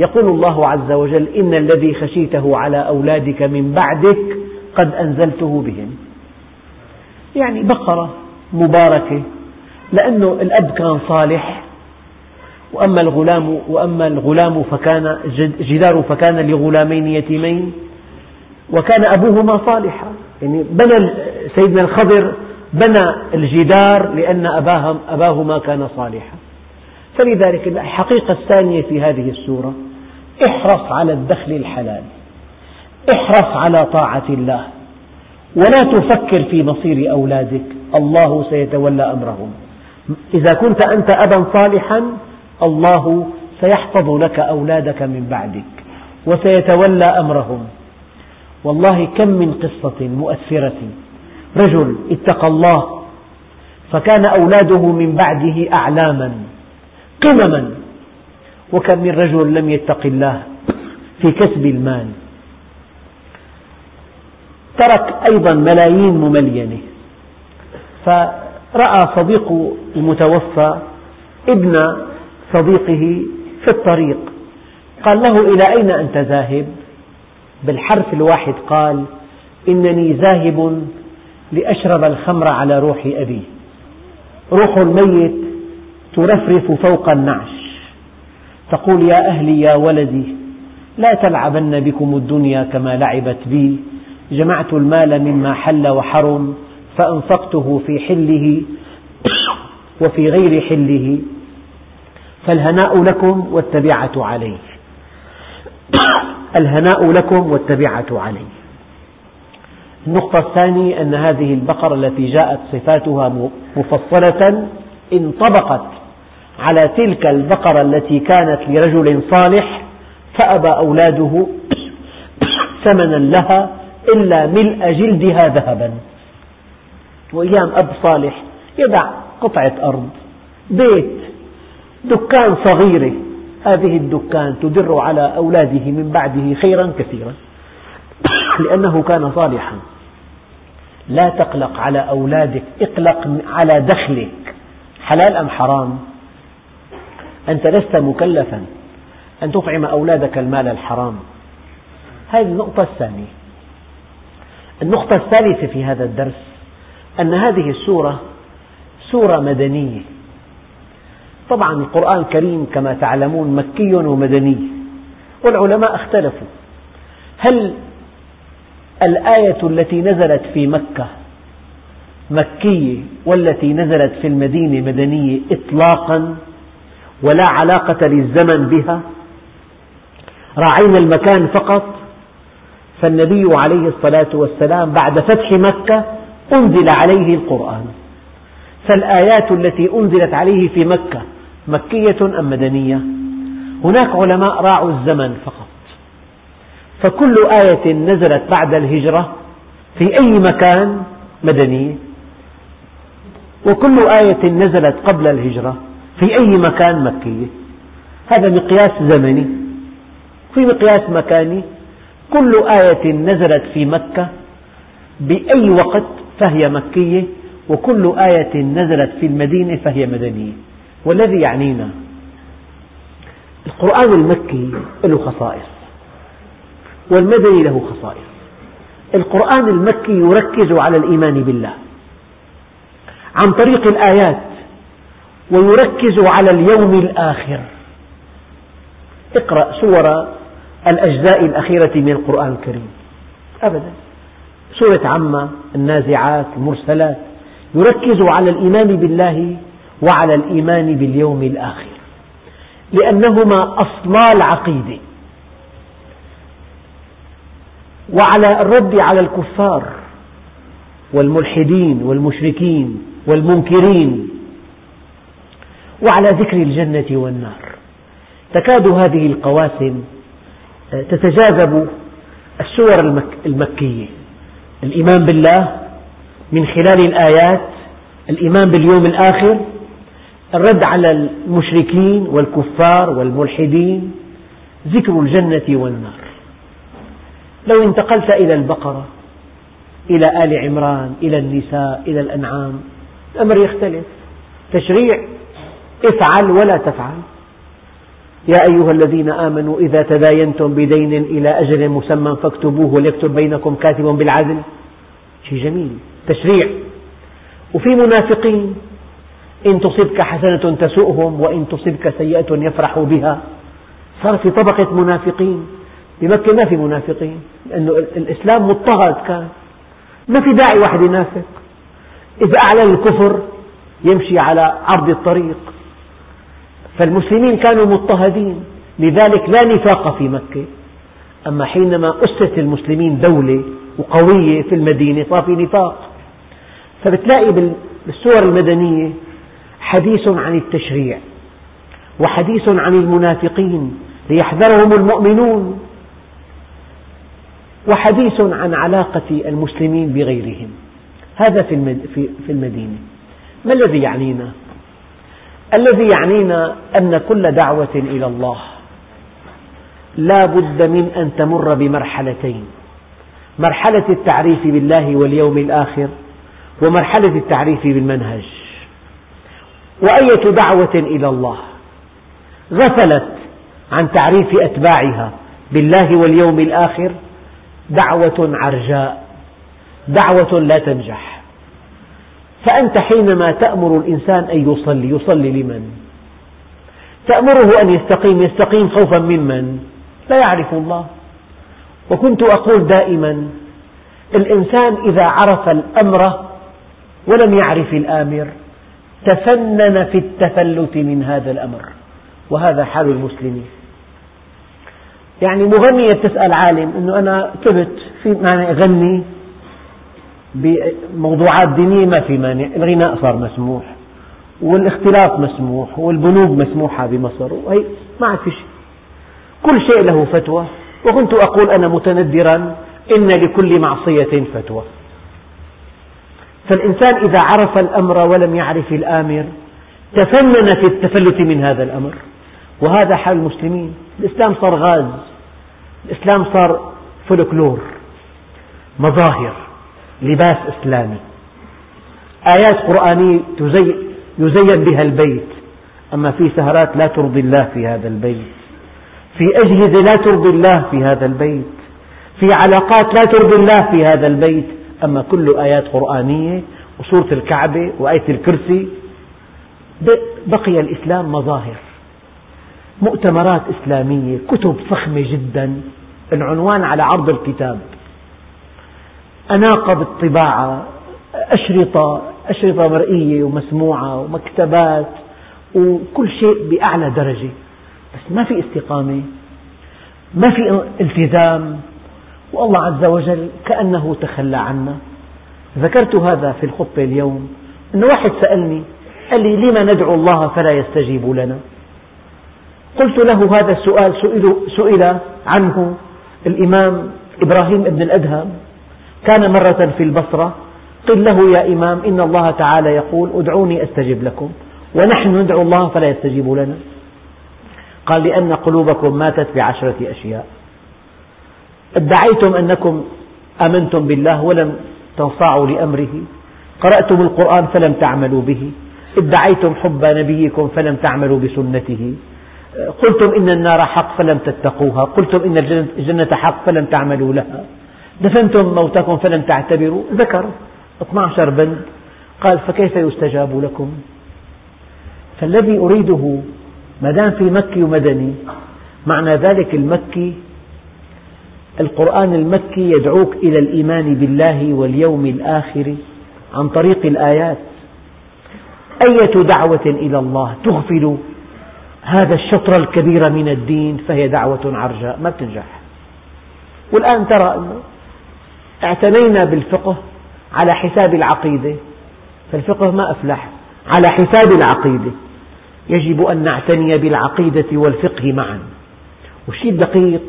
يقول الله عز وجل إن الذي خشيته على أولادك من بعدك قد أنزلته بهم. يعني بقرة مباركة لأنه الأب كان صالح وأما الغلام وأما الغلام فكان جدار فكان لغلامين يتيمين وكان أبوهما صالحا. يعني بنى سيدنا الخضر بنى الجدار لأن أباه ما كان صالحا. فلذلك الحقيقة الثانية في هذه السورة احرص على الدخل الحلال احرص على طاعة الله. ولا تفكر في مصير أولادك. الله سيتولى أمرهم. إذا كنت أنت أبا صالحا الله سيحفظ لك أولادك من بعدك وسيتولى أمرهم. والله كم من قصة مؤثرة. رجل اتقى الله فكان أولاده من بعده أعلاما قمما. وكم من رجل لم يتق الله في كسب المال. ترك أيضا ملايين مملينة فرأى صديق المتوفى ابن صديقه في الطريق. قال له إلى أين أنت ذاهب؟ بالحرف الواحد قال إنني ذاهب لأشرب الخمر على روح أبي. روح الميت ترفرف فوق النعش. تقول يا أهلي يا ولدي لا تلعبن بكم الدنيا كما لعبت بي. جمعت المال مما حل وحرم فأنفقته في حله وفي غير حله فالهناء لكم والتبعة عليه. الهناء لكم والتبعة عليه. النقطة الثانية أن هذه البقرة التي جاءت صفاتها مفصلة انطبقت على تلك البقرة التي كانت لرجل صالح فأبى أولاده ثمنا لها إلا ملء جلدها ذهبا. وأيام أب صالح يدع قطعة أرض بيت دكان صغيرة. هذه الدكان تدر على أولاده من بعده خيرا كثيرا. لأنه كان صالحا. لا تقلق على أولادك اقلق على دخلك. حلال أم حرام؟ أنت لست مكلفا. أن تطعم أولادك المال الحرام. هذه النقطة الثانية. النقطة الثالثة في هذا الدرس أن هذه السورة سورة مدنية. طبعا القرآن الكريم كما تعلمون مكي ومدني والعلماء اختلفوا. هل الآية التي نزلت في مكة مكية والتي نزلت في المدينة مدنية إطلاقا ولا علاقة للزمن بها؟ راعينا المكان فقط فالنبي عليه الصلاة والسلام بعد فتح مكة أنزل عليه القرآن. فالآيات التي أنزلت عليه في مكة مكية أم مدنية؟ هناك علماء راعوا الزمن فقط. فكل آية نزلت بعد الهجرة في أي مكان مدنية وكل آية نزلت قبل الهجرة في أي مكان مكية هذا مقياس زمني. في مقياس مكاني كل آية نزلت في مكة بأي وقت فهي مكية وكل آية نزلت في المدينة فهي مدنية. والذي يعنينا؟ القرآن المكي له خصائص والمدني له خصائص. القرآن المكي يركز على الإيمان بالله عن طريق الآيات ويركز على اليوم الآخر. اقرأ سور الأجزاء الأخيرة من القرآن الكريم. أبدا. سورة عمة النازعات المرسلات يركز على الإيمان بالله وعلى الإيمان باليوم الآخر. لأنهما أصلا العقيدة. وعلى الرد على الكفار والملحدين والمشركين والمنكرين. وعلى ذكر الجنة والنار. تكاد هذه القواسم تتجاذب السور المكية. الإيمان بالله من خلال الآيات الإيمان باليوم الآخر الرد على المشركين والكفار والملحدين ذكر الجنة والنار. لو انتقلت إلى البقرة إلى آل عمران إلى النساء إلى الأنعام الأمر يختلف. تشريع افعل ولا تفعل. يا أيها الذين آمنوا إذا تداينتم بدين إلى أجل مسمى فاكتبوه وليكتب بينكم كاتب بالعدل. شيء جميل. تشريع. وفي منافقين إن تصبك حسنة تسؤهم وإن تصبك سيئة يفرحوا بها. صار في طبقة منافقين. بمكة ما في منافقين لأنه الإسلام مضطهد كان. ما في داعي واحد ينافق. إذا أعلن الكفر يمشي على عرض الطريق. فالمسلمين كانوا مضطهدين. لذلك لا نفاق في مكة. أما حينما أسست المسلمين دولة وقوية في المدينة صار في نفاق. فبتلاقي بالسور المدنية حديث عن التشريع وحديث عن المنافقين ليحذرهم المؤمنون وحديث عن علاقة المسلمين بغيرهم. هذا في المدينة. ما الذي يعنينا؟ الذي يعنينا أن كل دعوة إلى الله لا بد من أن تمر بمرحلتين. مرحلة التعريف بالله واليوم الآخر ومرحلة التعريف بالمنهج. وأية دعوة إلى الله؟ غفلت عن تعريف أتباعها بالله واليوم الآخر دعوة عرجاء دعوة لا تنجح. فأنت حينما تأمر الإنسان أن يصلي يصلي لمن؟ تأمره أن يستقيم يستقيم خوفا ممن؟ لا يعرف الله وكنت أقول دائما الإنسان إذا عرف الأمر ولم يعرف الآمر تفنن في التفلت من هذا الأمر وهذا حال المسلمين يعني مغنية تسأل عالم أنه أنا تبت في مانع أغني بموضوعات دينية ما في مانع. الغناء صار مسموح والاختلاط مسموح والبنوك مسموحة بمصر وهي ما عاد في شيء. كل شيء له فتوى وكنت أقول أنا متندرا إن لكل معصية فتوى. فالإنسان إذا عرف الأمر ولم يعرف الآمر تفنن في التفلت من هذا الأمر. وهذا حال المسلمين. الإسلام صار غاز الإسلام صار فولكلور مظاهر. لباس إسلامي. آيات قرآنية يزين بها البيت. أما في سهرات لا ترضي الله في هذا البيت. في أجهزة لا ترضي الله في هذا البيت. في علاقات لا ترضي الله في هذا البيت. أما كله آيات قرآنية وسورة الكعبة وآية الكرسي بقي الإسلام مظاهر. مؤتمرات إسلامية كتب فخمة جدا. العنوان على عرض الكتاب. أناقة بالطباعة أشرطة أشرطة مرئية ومسموعة ومكتبات وكل شيء بأعلى درجة. بس ما في استقامة ما في التزام. والله عز وجل كأنه تخلى عنا. ذكرت هذا في الخطبة اليوم. أن واحد سألني قال لي لما ندعو الله فلا يستجيب لنا؟ قلت له هذا السؤال سئل, عنه الإمام إبراهيم بن الأدهم. كان مرة في البصرة قل له يا إمام إن الله تعالى يقول ادعوني أستجب لكم ونحن ندعو الله فلا يستجيب لنا. قال لأن قلوبكم ماتت بعشرة أشياء. ادعيتم أنكم آمنتم بالله ولم تنصاعوا لأمره. قرأتم القرآن فلم تعملوا به. ادعيتم حب نبيكم فلم تعملوا بسنته. قلتم إن النار حق فلم تتقوها. قلتم إن الجنة حق فلم تعملوا لها. دفنتم موتكم فلم تعتبروا. ذكر 12 بند. قال فكيف يستجاب لكم؟ فالذي أريده ما دام في مكي ومدني معنى ذلك المكي القرآن المكي يدعوك إلى الإيمان بالله واليوم الآخر عن طريق الآيات. أية دعوة إلى الله تغفل هذا الشطر الكبير من الدين؟ فهي دعوة عرجاء. ما بتنجح. والآن ترى أنه اعتنينا بالفقه على حساب العقيدة. فالفقه ما أفلح على حساب العقيدة. يجب أن نعتني بالعقيدة والفقه معا. والشيء الدقيق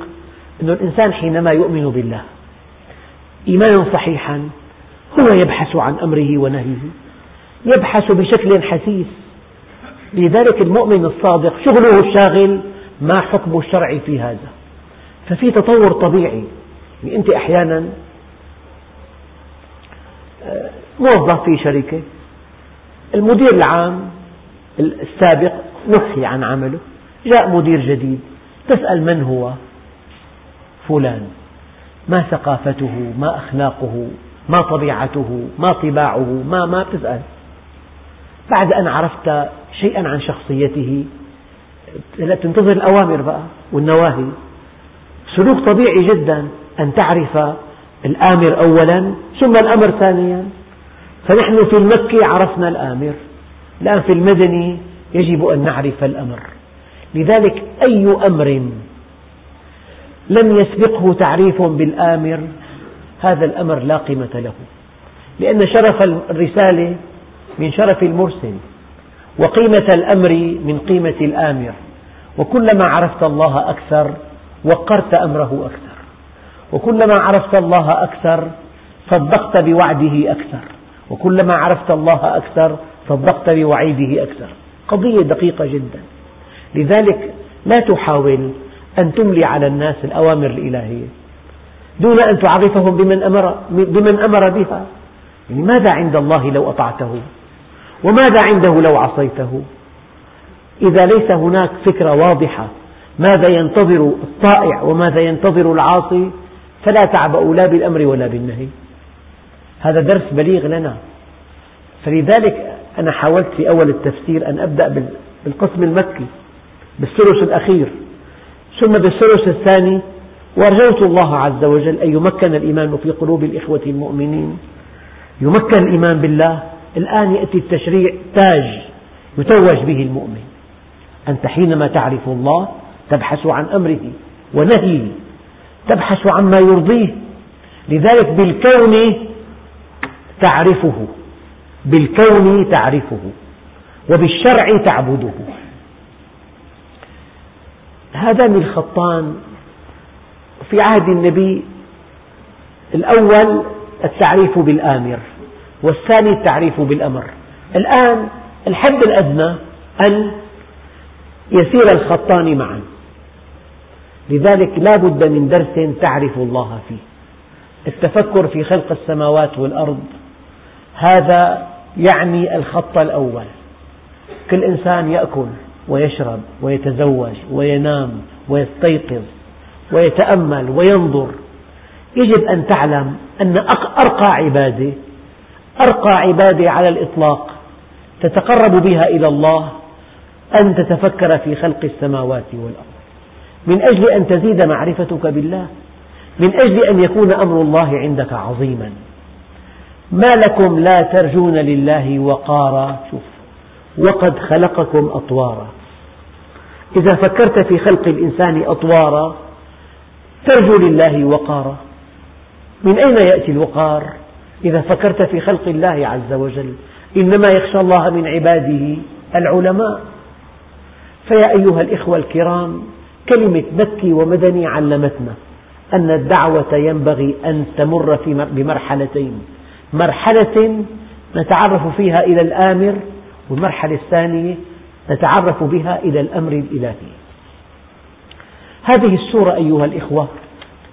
أن الإنسان حينما يؤمن بالله إيمانا صحيحا هو يبحث عن أمره ونهيه يبحث بشكل حثيث لذلك المؤمن الصادق شغله الشاغل ما حكم الشرع في هذا؟ ففي تطور طبيعي يعني أنت أحيانا موظف في شركة. المدير العام السابق نفي عن عمله. جاء مدير جديد. تسأل من هو؟ فلان. ما ثقافته؟ ما أخلاقه؟ ما طبيعته؟ ما طباعه؟ ما ما تسأل بعد أن عرفت شيئا عن شخصيته تنتظر الأوامر بقى والنواهي. سلوك طبيعي جدا. أن تعرف الآمر أولا ثم الأمر ثانيا. فنحن في المكي عرفنا الآمر. الآن في المدني يجب أن نعرف الأمر. لذلك أي أمر لم يسبقه تعريف بالآمر هذا الأمر لا قيمة له. لأن شرف الرسالة من شرف المرسل وقيمة الأمر من قيمة الآمر. وكلما عرفت الله أكثر وقرت أمره أكثر. وكلما عرفت الله أكثر صدقت بوعده أكثر. وكلما عرفت الله أكثر صدقت بوعيده أكثر. قضية دقيقة جدا. لذلك لا تحاول أن تملي على الناس الأوامر الإلهية دون أن تعرفهم بمن أمر, بمن أمر بها. يعني ماذا عند الله لو أطعته؟ وماذا عنده لو عصيته؟ إذا ليس هناك فكرة واضحة ماذا ينتظر الطائع وماذا ينتظر العاصي فلا تعبأ لا بالأمر ولا بالنهي. هذا درس بليغ لنا. فلذلك أنا حاولت في أول التفسير أن أبدأ بالقسم المكي بالثلث الأخير. ثم بالثلث الثاني وأرجوت الله عز وجل أن يمكن الإيمان في قلوب الإخوة المؤمنين. يمكن الإيمان بالله. الآن يأتي التشريع تاج يتوج به المؤمن. أنت حينما تعرف الله تبحث عن أمره ونهيه. تبحث عما يرضيه. لذلك بالكون تعرفه. بالكون تعرفه. وبالشرع تعبده. هذان الخطان. في عهد النبي الأول التعريف بالآمر والثاني التعريف بالأمر. الآن الحد الأدنى أن يسير الخطان معا. لذلك لا بد من درس تعرف الله فيه. التفكر في خلق السماوات والأرض هذا يعني الخط الأول. كل إنسان يأكل ويشرب ويتزوج وينام ويستيقظ ويتأمل وينظر. يجب أن تعلم أن أرقى عبادة أرقى عبادة على الإطلاق تتقرب بها إلى الله أن تتفكر في خلق السماوات والأرض. من أجل أن تزيد معرفتك بالله من أجل أن يكون أمر الله عندك عظيما. ما لكم لا ترجون لله وقارا شوف وقد خلقكم أطوارا. إذا فكرت في خلق الإنسان أطوارا ترجو لله وقارا. من أين يأتي الوقار؟ إذا فكرت في خلق الله عز وجل إنما يخشى الله من عباده العلماء. فيا أيها الإخوة الكرام كلمة مكي ومدني علمتنا أن الدعوة ينبغي أن تمر بمرحلتين. مرحلة نتعرف فيها إلى الآمر والمرحلة الثانية نتعرف بها إلى الأمر الإلهي. هذه السورة أيها الإخوة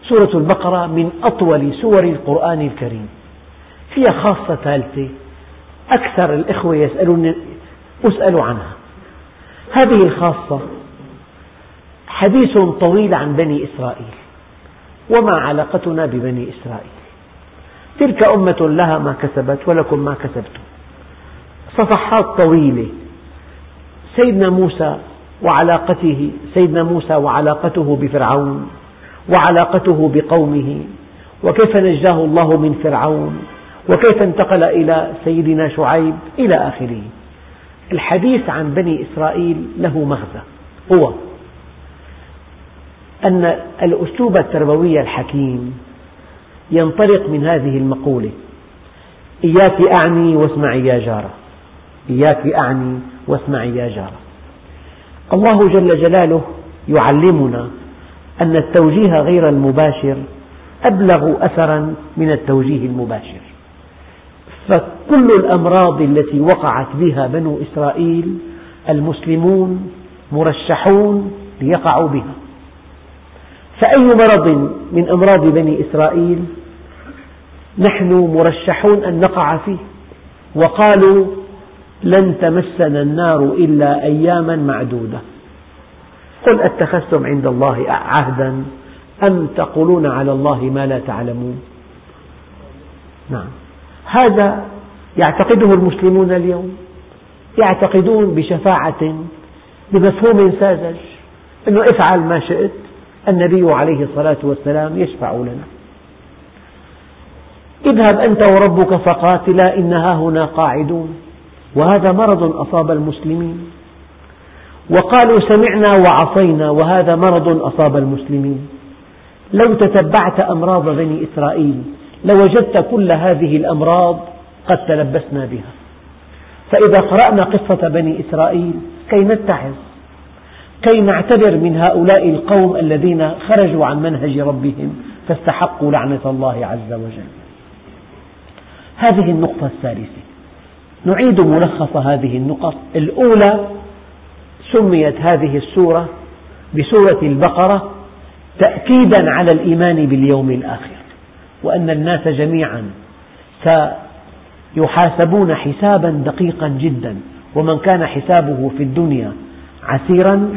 سورة البقرة من أطول سور القرآن الكريم. فيها خاصة ثالثة أكثر الإخوة يسألون أسأل عنها. هذه الخاصة حديث طويل عن بني إسرائيل وما علاقتنا ببني إسرائيل. تلك أمة لها ما كسبت ولكم ما كسبتم. صفحات طويلة. سيدنا موسى وعلاقته سيدنا موسى وعلاقته بفرعون وعلاقته بقومه. وكيف نجاه الله من فرعون؟ وكيف انتقل إلى سيدنا شعيب؟ إلى آخره. الحديث عن بني إسرائيل له مغزى. هو أن الأسلوب التربوي الحكيم ينطلق من هذه المقولة. إياك أعني واسمعي يا جارة. إياك أعني واسمعي يا جارة. الله جل جلاله يعلمنا أن التوجيه غير المباشر أبلغ أثرا من التوجيه المباشر. فكل الأمراض التي وقعت بها بنو إسرائيل المسلمون مرشحون ليقعوا بها. فأي مرض من أمراض بني إسرائيل نحن مرشحون أن نقع فيه؟ وقالوا لن تمسنا النار إلا أياما معدودة. قل أتخذتم عند الله عهدا أم تقولون على الله ما لا تعلمون؟ نعم. هذا يعتقده المسلمون اليوم. يعتقدون بشفاعة بمفهوم ساذج أنه افعل ما شئت. النبي عليه الصلاة والسلام يشفع لنا. اذهب أنت وربك فقاتلا إنها هنا قاعدون. وهذا مرض أصاب المسلمين. وقالوا سمعنا وعصينا وهذا مرض أصاب المسلمين. لو تتبعت أمراض بني إسرائيل لوجدت كل هذه الأمراض قد تلبسنا بها. فإذا قرأنا قصة بني إسرائيل كي نتعظ كي نعتبر من هؤلاء القوم الذين خرجوا عن منهج ربهم فاستحقوا لعنة الله عز وجل. هذه النقطة الثالثة. نعيد ملخص هذه النقط. الأولى سميت هذه السورة بسورة البقرة تأكيدا على الإيمان باليوم الآخر وأن الناس جميعا سيحاسبون حسابا دقيقا جدا ومن كان حسابه في الدنيا عسيرا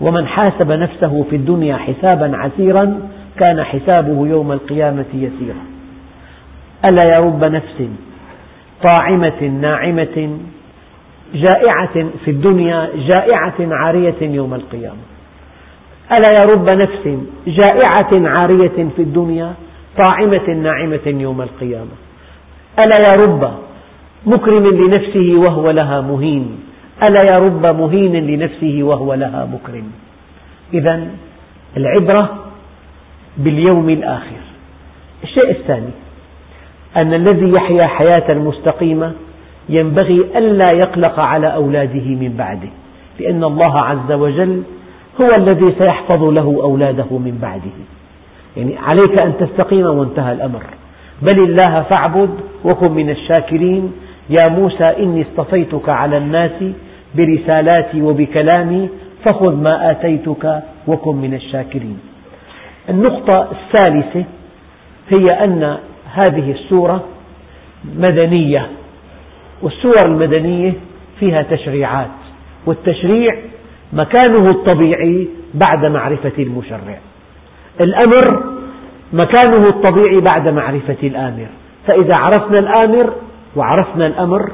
ومن حاسب نفسه في الدنيا حسابا عسيرا كان حسابه يوم القيامة يسيرا. ألا يا رب نفس طاعمة ناعمة جائعة في الدنيا جائعة عارية يوم القيامة. ألا يا رب نفس جائعة عارية في الدنيا طاعمة ناعمة يوم القيامة. ألا يا رب مكرم لنفسه وهو لها مهين. ألا يا رب مهين لنفسه وهو لها مكرم. إذا العبرة باليوم الآخر. الشيء الثاني أن الذي يحيا حياة مستقيمة ينبغي ألا يقلق على أولاده من بعده لأن الله عز وجل هو الذي سيحفظ له أولاده من بعده. يعني عليك أن تستقيم وانتهى الأمر. بل الله فاعبد وكن من الشاكرين. يا موسى إني اصطفيتك على الناس برسالاتي وبكلامي فخذ ما آتيتك وكن من الشاكرين. النقطة الثالثة هي أن هذه السورة مدنية والسور المدنية فيها تشريعات والتشريع مكانه الطبيعي بعد معرفة المشرع. الأمر مكانه الطبيعي بعد معرفة الآمر. فإذا عرفنا الآمر وعرفنا الأمر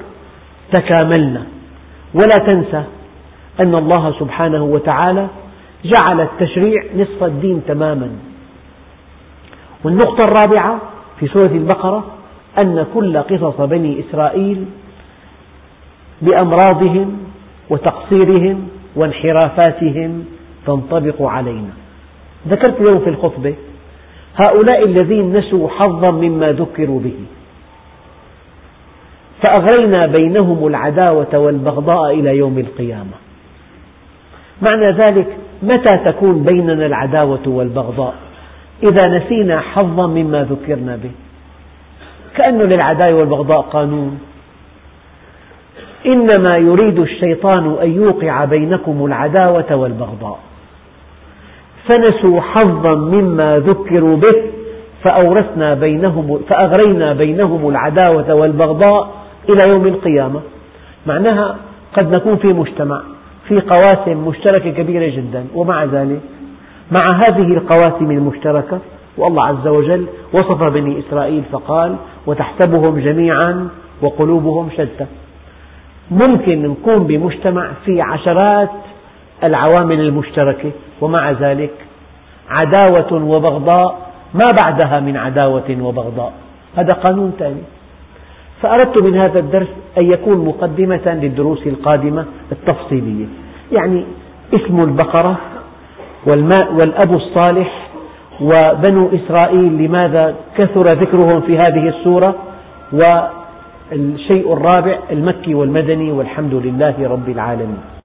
تكاملنا. ولا تنسى أن الله سبحانه وتعالى جعل التشريع نصف الدين تماما. والنقطة الرابعة في سورة البقرة أن كل قصص بني إسرائيل بأمراضهم وتقصيرهم وانحرافاتهم تنطبق علينا. ذكرت اليوم في الخطبة هؤلاء الذين نسوا حظا مما ذكروا به. فأغرينا بينهم العداوة والبغضاء إلى يوم القيامة. معنى ذلك متى تكون بيننا العداوة والبغضاء؟ إذا نسينا حظا مما ذكرنا به. كأنه للعداوة والبغضاء قانون. إنما يريد الشيطان أن يوقع بينكم العداوة والبغضاء. فنسوا حظا مما ذكروا به فأورثنا بينهم فأغرينا بينهم العداوة والبغضاء إلى يوم القيامة. معناها قد نكون في مجتمع في قواسم مشتركة كبيرة جدا ومع ذلك مع هذه القواسم المشتركة والله عز وجل وصف بني إسرائيل فقال وتحسبهم جميعا وقلوبهم شتى. ممكن نكون بمجتمع في عشرات العوامل المشتركة ومع ذلك عداوة وبغضاء ما بعدها من عداوة وبغضاء. هذا قانون ثاني فأردت من هذا الدرس أن يكون مقدمة للدروس القادمة التفصيلية. يعني اسم البقرة والماء والأب الصالح وبنو إسرائيل لماذا كثر ذكرهم في هذه السورة والشيء الرابع المكي والمدني والحمد لله رب العالمين.